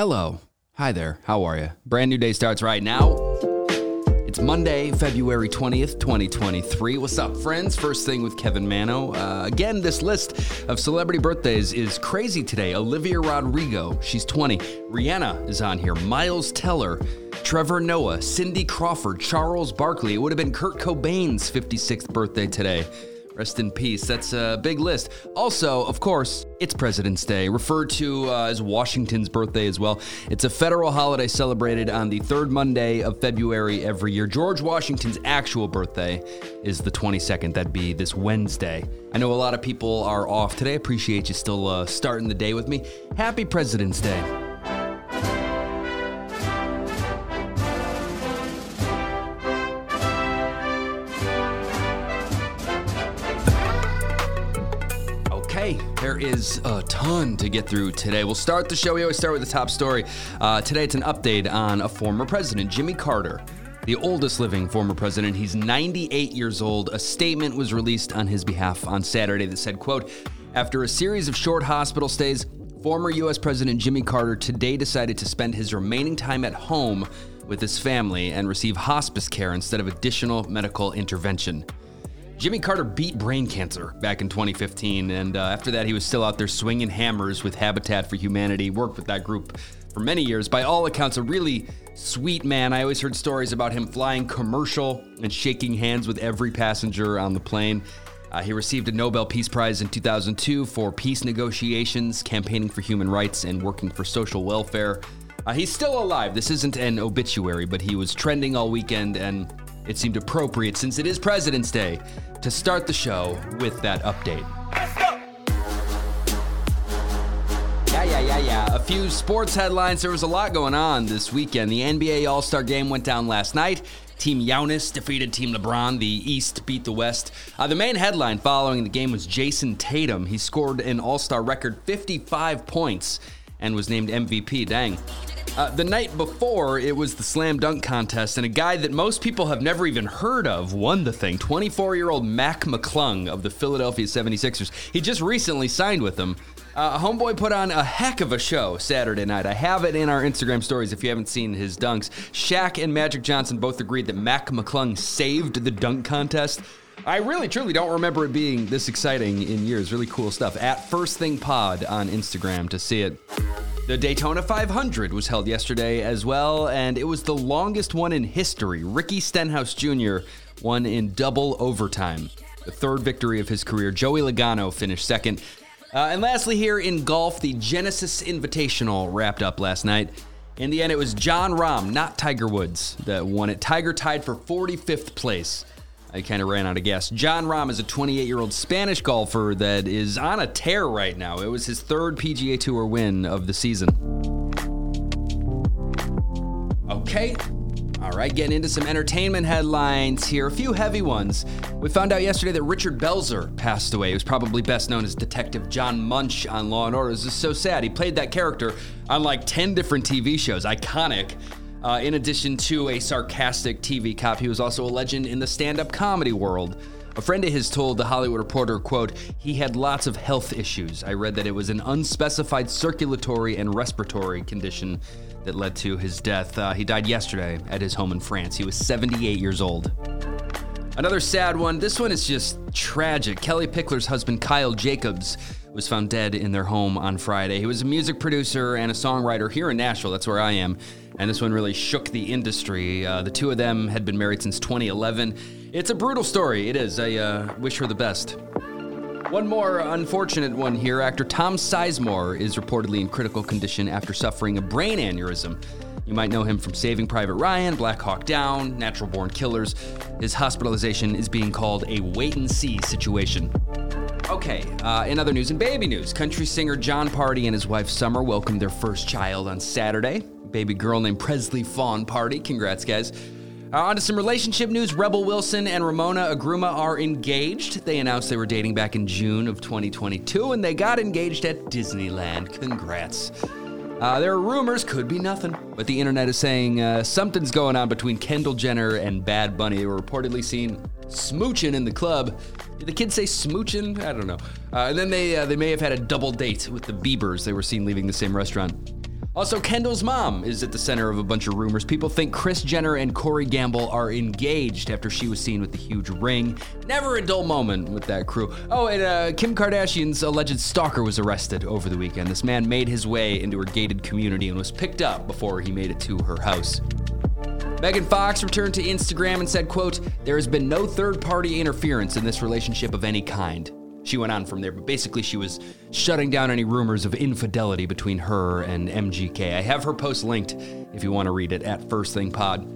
Hello. Hi there. How are you? Brand new day starts right now. It's Monday, February 20th, 2023. What's up, friends? First thing with Kevin Manno. Uh, again, this list of celebrity birthdays is crazy today. Olivia Rodrigo, she's 20. Rihanna is on here. Miles Teller, Trevor Noah, Cindy Crawford, Charles Barkley. It would have been Kurt Cobain's 56th birthday today. Rest in peace. That's a big list. Also, of course, it's President's Day, referred to uh, as Washington's birthday as well. It's a federal holiday celebrated on the third Monday of February every year. George Washington's actual birthday is the 22nd. That'd be this Wednesday. I know a lot of people are off today. Appreciate you still uh, starting the day with me. Happy President's Day. Is a ton to get through today. We'll start the show. We always start with the top story. Uh, today, it's an update on a former president, Jimmy Carter, the oldest living former president. He's 98 years old. A statement was released on his behalf on Saturday that said, "quote After a series of short hospital stays, former U.S. President Jimmy Carter today decided to spend his remaining time at home." With his family and receive hospice care instead of additional medical intervention. Jimmy Carter beat brain cancer back in 2015, and uh, after that, he was still out there swinging hammers with Habitat for Humanity. Worked with that group for many years. By all accounts, a really sweet man. I always heard stories about him flying commercial and shaking hands with every passenger on the plane. Uh, he received a Nobel Peace Prize in 2002 for peace negotiations, campaigning for human rights, and working for social welfare. Uh, he's still alive. This isn't an obituary, but he was trending all weekend, and it seemed appropriate since it is President's Day to start the show with that update. Yeah, yeah, yeah, yeah. A few sports headlines. There was a lot going on this weekend. The NBA All Star game went down last night. Team Giannis defeated Team LeBron. The East beat the West. Uh, the main headline following the game was Jayson Tatum. He scored an All Star record 55 points and was named MVP. Dang. Uh, the night before, it was the slam dunk contest, and a guy that most people have never even heard of won the thing 24 year old Mac McClung of the Philadelphia 76ers. He just recently signed with them. Uh, Homeboy put on a heck of a show Saturday night. I have it in our Instagram stories if you haven't seen his dunks. Shaq and Magic Johnson both agreed that Mac McClung saved the dunk contest. I really, truly don't remember it being this exciting in years. Really cool stuff. At First Thing Pod on Instagram to see it. The Daytona 500 was held yesterday as well, and it was the longest one in history. Ricky Stenhouse Jr. won in double overtime. The third victory of his career. Joey Logano finished second. Uh, and lastly, here in golf, the Genesis Invitational wrapped up last night. In the end, it was Jon Rahm, not Tiger Woods, that won it. Tiger tied for 45th place. I kind of ran out of gas. Jon Rahm is a 28 year old Spanish golfer that is on a tear right now. It was his third PGA Tour win of the season. Okay. All right, getting into some entertainment headlines here. A few heavy ones. We found out yesterday that Richard Belzer passed away. He was probably best known as Detective John Munch on Law and Order. This is so sad. He played that character on like 10 different TV shows. Iconic. Uh, in addition to a sarcastic TV cop, he was also a legend in the stand-up comedy world. A friend of his told the Hollywood Reporter, quote, he had lots of health issues. I read that it was an unspecified circulatory and respiratory condition that led to his death. Uh, he died yesterday at his home in France. He was 78 years old. Another sad one. This one is just tragic. Kellie Pickler's husband, Kyle Jacobs, was found dead in their home on Friday. He was a music producer and a songwriter here in Nashville. That's where I am and this one really shook the industry. Uh, the two of them had been married since 2011. It's a brutal story. It is. I uh, wish her the best. One more unfortunate one here. Actor Tom Sizemore is reportedly in critical condition after suffering a brain aneurysm. You might know him from Saving Private Ryan, Black Hawk Down, Natural Born Killers. His hospitalization is being called a wait and see situation. Okay, uh, in other news and baby news, country singer Jon Pardi and his wife Summer welcomed their first child on Saturday baby girl named Presley Fawn Pardi. Congrats, guys. Uh, on to some relationship news. Rebel Wilson and Ramona Agruma are engaged. They announced they were dating back in June of 2022, and they got engaged at Disneyland. Congrats. Uh, there are rumors, could be nothing, but the internet is saying uh, something's going on between Kendall Jenner and Bad Bunny. They were reportedly seen smooching in the club. Did the kids say smooching? I don't know. Uh, and then they uh, they may have had a double date with the Biebers. They were seen leaving the same restaurant. Also, Kendall's mom is at the center of a bunch of rumors. People think Kris Jenner and Corey Gamble are engaged after she was seen with the huge ring. Never a dull moment with that crew. Oh, and uh, Kim Kardashian's alleged stalker was arrested over the weekend. This man made his way into her gated community and was picked up before he made it to her house. Megan Fox returned to Instagram and said, quote, There has been no third-party interference in this relationship of any kind. She went on from there, but basically she was shutting down any rumors of infidelity between her and MGK. I have her post linked if you want to read it at First Thing Pod.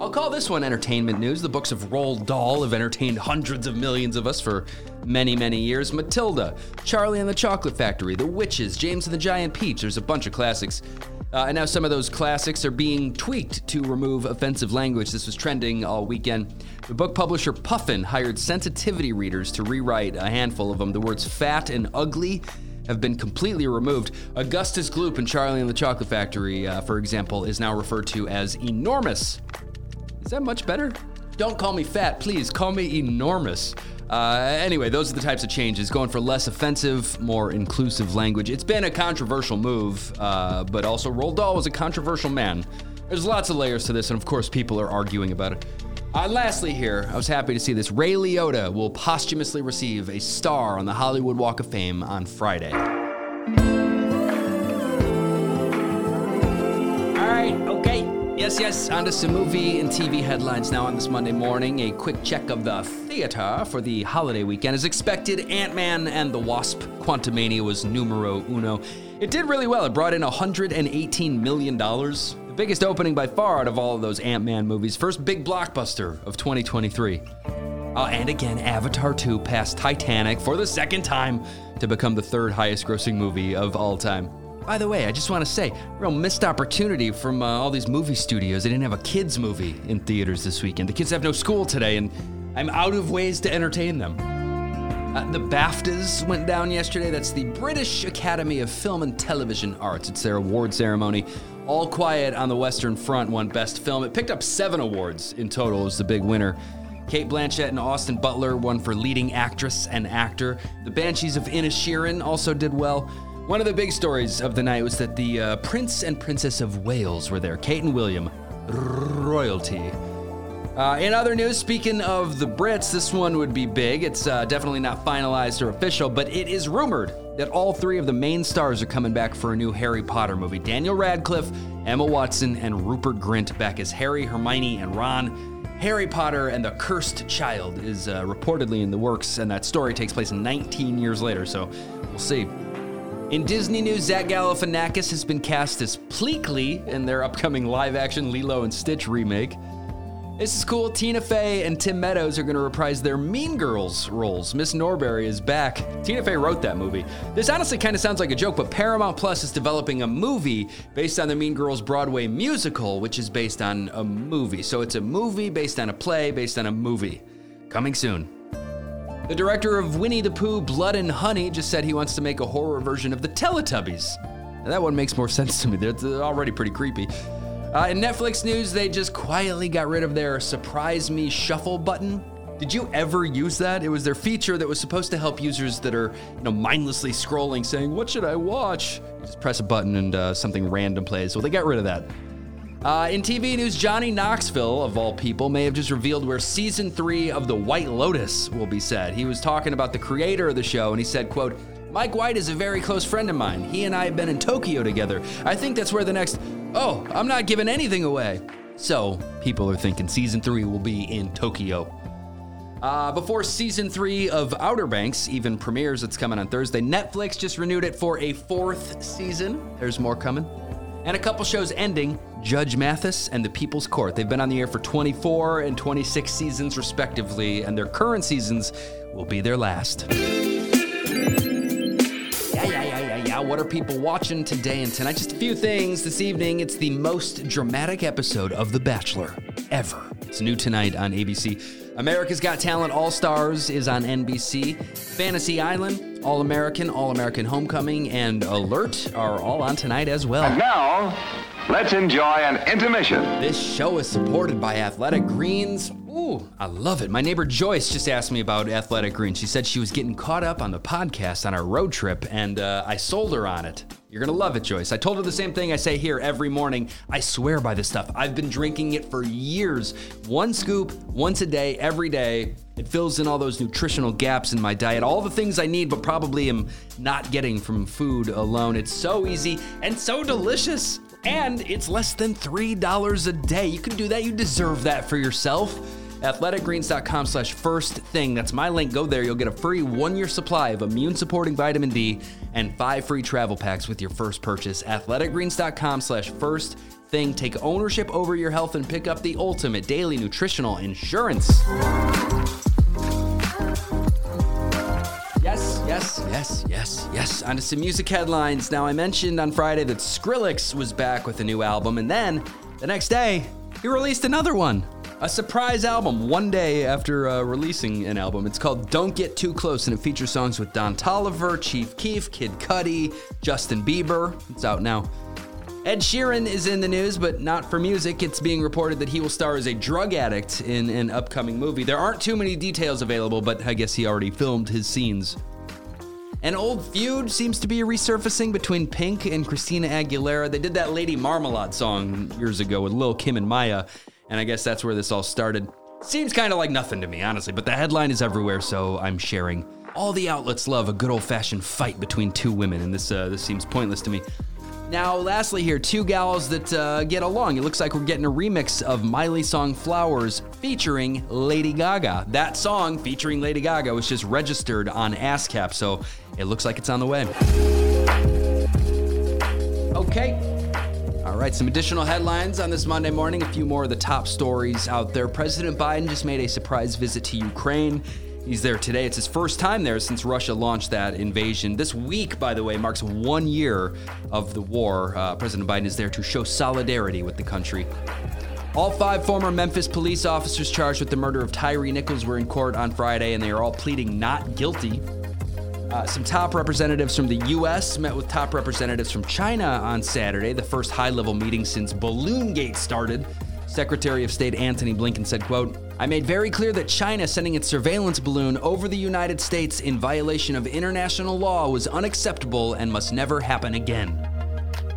I'll call this one entertainment news. The books of Roald Dahl have entertained hundreds of millions of us for many, many years. Matilda, Charlie and the Chocolate Factory, The Witches, James and the Giant Peach. There's a bunch of classics. Uh, and now some of those classics are being tweaked to remove offensive language. This was trending all weekend. The book publisher Puffin hired sensitivity readers to rewrite a handful of them. The words fat and ugly have been completely removed. Augustus Gloop in Charlie and the Chocolate Factory, uh, for example, is now referred to as enormous. Is that much better? Don't call me fat, please. Call me enormous. Uh, anyway, those are the types of changes. Going for less offensive, more inclusive language. It's been a controversial move, uh, but also Roald Dahl was a controversial man. There's lots of layers to this, and of course, people are arguing about it. Uh, lastly, here, I was happy to see this. Ray Liotta will posthumously receive a star on the Hollywood Walk of Fame on Friday. Yes, yes, on to some movie and TV headlines now on this Monday morning. A quick check of the theater for the holiday weekend. As expected, Ant Man and the Wasp Quantumania was numero uno. It did really well. It brought in $118 million. The biggest opening by far out of all of those Ant Man movies. First big blockbuster of 2023. Uh, and again, Avatar 2 passed Titanic for the second time to become the third highest grossing movie of all time. By the way, I just want to say, real missed opportunity from uh, all these movie studios. They didn't have a kids movie in theaters this weekend. The kids have no school today, and I'm out of ways to entertain them. Uh, the BAFTAs went down yesterday. That's the British Academy of Film and Television Arts. It's their award ceremony. All Quiet on the Western Front won Best Film. It picked up seven awards in total. It was the big winner. Cate Blanchett and Austin Butler won for leading actress and actor. The Banshees of Inisherin also did well. One of the big stories of the night was that the uh, Prince and Princess of Wales were there, Kate and William, royalty. Uh, in other news, speaking of the Brits, this one would be big. It's uh, definitely not finalized or official, but it is rumored that all three of the main stars are coming back for a new Harry Potter movie. Daniel Radcliffe, Emma Watson, and Rupert Grint back as Harry, Hermione, and Ron. Harry Potter and the Cursed Child is uh, reportedly in the works, and that story takes place 19 years later, so we'll see. In Disney news, Zach Galifianakis has been cast as Pleakley in their upcoming live-action Lilo and Stitch remake. This is cool. Tina Fey and Tim Meadows are going to reprise their Mean Girls roles. Miss Norbury is back. Tina Fey wrote that movie. This honestly kind of sounds like a joke, but Paramount Plus is developing a movie based on the Mean Girls Broadway musical, which is based on a movie. So it's a movie based on a play based on a movie. Coming soon. The director of Winnie the Pooh Blood and Honey just said he wants to make a horror version of the Teletubbies. Now, that one makes more sense to me. They're already pretty creepy. Uh, in Netflix news, they just quietly got rid of their Surprise Me Shuffle button. Did you ever use that? It was their feature that was supposed to help users that are, you know, mindlessly scrolling, saying, "What should I watch?" You just press a button and uh, something random plays. Well, they got rid of that. Uh, in TV news, Johnny Knoxville, of all people, may have just revealed where season three of The White Lotus will be set. He was talking about the creator of the show, and he said, quote, Mike White is a very close friend of mine. He and I have been in Tokyo together. I think that's where the next. Oh, I'm not giving anything away. So, people are thinking season three will be in Tokyo. Uh, before season three of Outer Banks even premieres, it's coming on Thursday. Netflix just renewed it for a fourth season. There's more coming and a couple shows ending Judge Mathis and The People's Court. They've been on the air for 24 and 26 seasons, respectively, and their current seasons will be their last. Yeah, yeah, yeah, yeah, yeah. What are people watching today and tonight? Just a few things this evening. It's the most dramatic episode of The Bachelor ever. It's new tonight on ABC. America's Got Talent All Stars is on NBC. Fantasy Island, All American, All American Homecoming, and Alert are all on tonight as well. And now, let's enjoy an intermission. This show is supported by Athletic Greens. Ooh, I love it. My neighbor Joyce just asked me about Athletic Green. She said she was getting caught up on the podcast on our road trip, and uh, I sold her on it. You're gonna love it, Joyce. I told her the same thing I say here every morning. I swear by this stuff. I've been drinking it for years. One scoop, once a day, every day. It fills in all those nutritional gaps in my diet, all the things I need, but probably am not getting from food alone. It's so easy and so delicious. And it's less than $3 a day. You can do that. You deserve that for yourself. Athleticgreens.com slash first thing. That's my link. Go there. You'll get a free one year supply of immune supporting vitamin D and five free travel packs with your first purchase. Athleticgreens.com slash first thing. Take ownership over your health and pick up the ultimate daily nutritional insurance. Yes, yes, yes. On to some music headlines. Now, I mentioned on Friday that Skrillex was back with a new album, and then the next day, he released another one. A surprise album one day after uh, releasing an album. It's called Don't Get Too Close, and it features songs with Don Toliver, Chief Keef, Kid Cudi, Justin Bieber. It's out now. Ed Sheeran is in the news, but not for music. It's being reported that he will star as a drug addict in an upcoming movie. There aren't too many details available, but I guess he already filmed his scenes. An old feud seems to be resurfacing between Pink and Christina Aguilera. They did that Lady Marmalade song years ago with Lil Kim and Mya, and I guess that's where this all started. Seems kind of like nothing to me, honestly, but the headline is everywhere, so I'm sharing. All the outlets love a good old fashioned fight between two women, and this uh, this seems pointless to me. Now, lastly, here, two gals that uh, get along. It looks like we're getting a remix of Miley's song Flowers featuring Lady Gaga. That song featuring Lady Gaga was just registered on ASCAP, so it looks like it's on the way. Okay. All right, some additional headlines on this Monday morning. A few more of the top stories out there. President Biden just made a surprise visit to Ukraine. He's there today. It's his first time there since Russia launched that invasion. This week, by the way, marks one year of the war. Uh, President Biden is there to show solidarity with the country. All five former Memphis police officers charged with the murder of Tyre Nichols were in court on Friday, and they are all pleading not guilty. Uh, some top representatives from the U.S. met with top representatives from China on Saturday, the first high-level meeting since Balloon Gate started. Secretary of State Antony Blinken said, quote, I made very clear that China sending its surveillance balloon over the United States in violation of international law was unacceptable and must never happen again.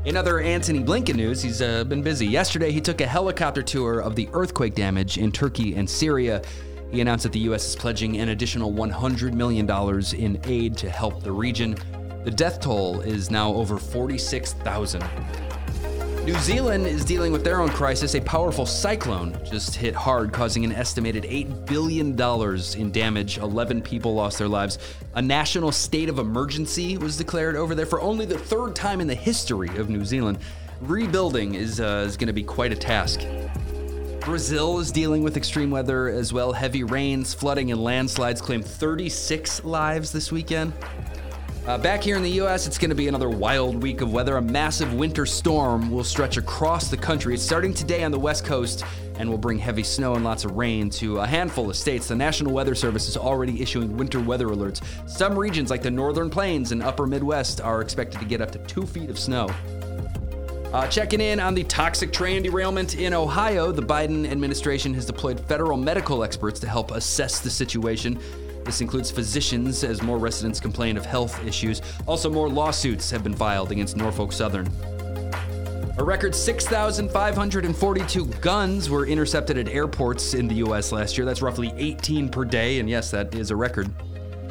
In other Antony Blinken news, he's uh, been busy. Yesterday, he took a helicopter tour of the earthquake damage in Turkey and Syria. He announced that the U.S. is pledging an additional $100 million in aid to help the region. The death toll is now over 46,000. New Zealand is dealing with their own crisis. A powerful cyclone just hit hard, causing an estimated $8 billion in damage. 11 people lost their lives. A national state of emergency was declared over there for only the third time in the history of New Zealand. Rebuilding is, uh, is going to be quite a task. Brazil is dealing with extreme weather as well. Heavy rains, flooding, and landslides claimed 36 lives this weekend. Uh, back here in the U.S., it's going to be another wild week of weather. A massive winter storm will stretch across the country. It's starting today on the West Coast and will bring heavy snow and lots of rain to a handful of states. The National Weather Service is already issuing winter weather alerts. Some regions, like the Northern Plains and Upper Midwest, are expected to get up to two feet of snow. Uh, checking in on the toxic train derailment in Ohio, the Biden administration has deployed federal medical experts to help assess the situation. This includes physicians, as more residents complain of health issues. Also, more lawsuits have been filed against Norfolk Southern. A record 6,542 guns were intercepted at airports in the US last year. That's roughly 18 per day, and yes, that is a record.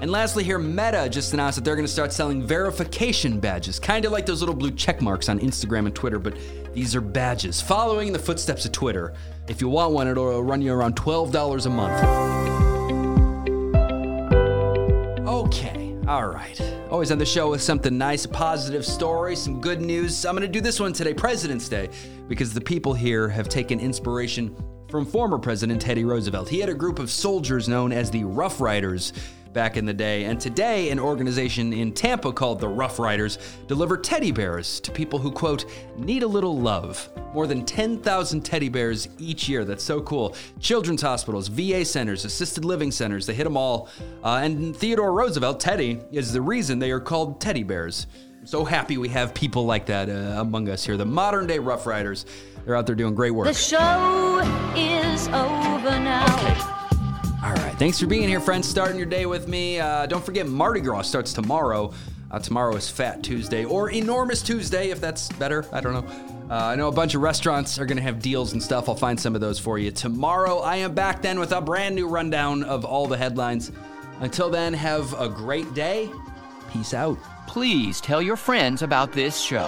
And lastly, here, Meta just announced that they're going to start selling verification badges, kind of like those little blue check marks on Instagram and Twitter, but these are badges, following in the footsteps of Twitter. If you want one, it'll run you around $12 a month. All right. Always on the show with something nice, a positive story, some good news. I'm going to do this one today, President's Day, because the people here have taken inspiration from former President Teddy Roosevelt. He had a group of soldiers known as the Rough Riders back in the day. And today, an organization in Tampa called the Rough Riders deliver teddy bears to people who, quote, need a little love. More than 10,000 teddy bears each year. That's so cool. Children's hospitals, VA centers, assisted living centers, they hit them all. Uh, and Theodore Roosevelt, Teddy, is the reason they are called teddy bears. So happy we have people like that uh, among us here. The modern day Rough Riders. They're out there doing great work. The show is over now. All right. Thanks for being here, friends. Starting your day with me. Uh, don't forget, Mardi Gras starts tomorrow. Uh, tomorrow is Fat Tuesday or Enormous Tuesday, if that's better. I don't know. Uh, I know a bunch of restaurants are going to have deals and stuff. I'll find some of those for you tomorrow. I am back then with a brand new rundown of all the headlines. Until then, have a great day. Peace out. Please tell your friends about this show.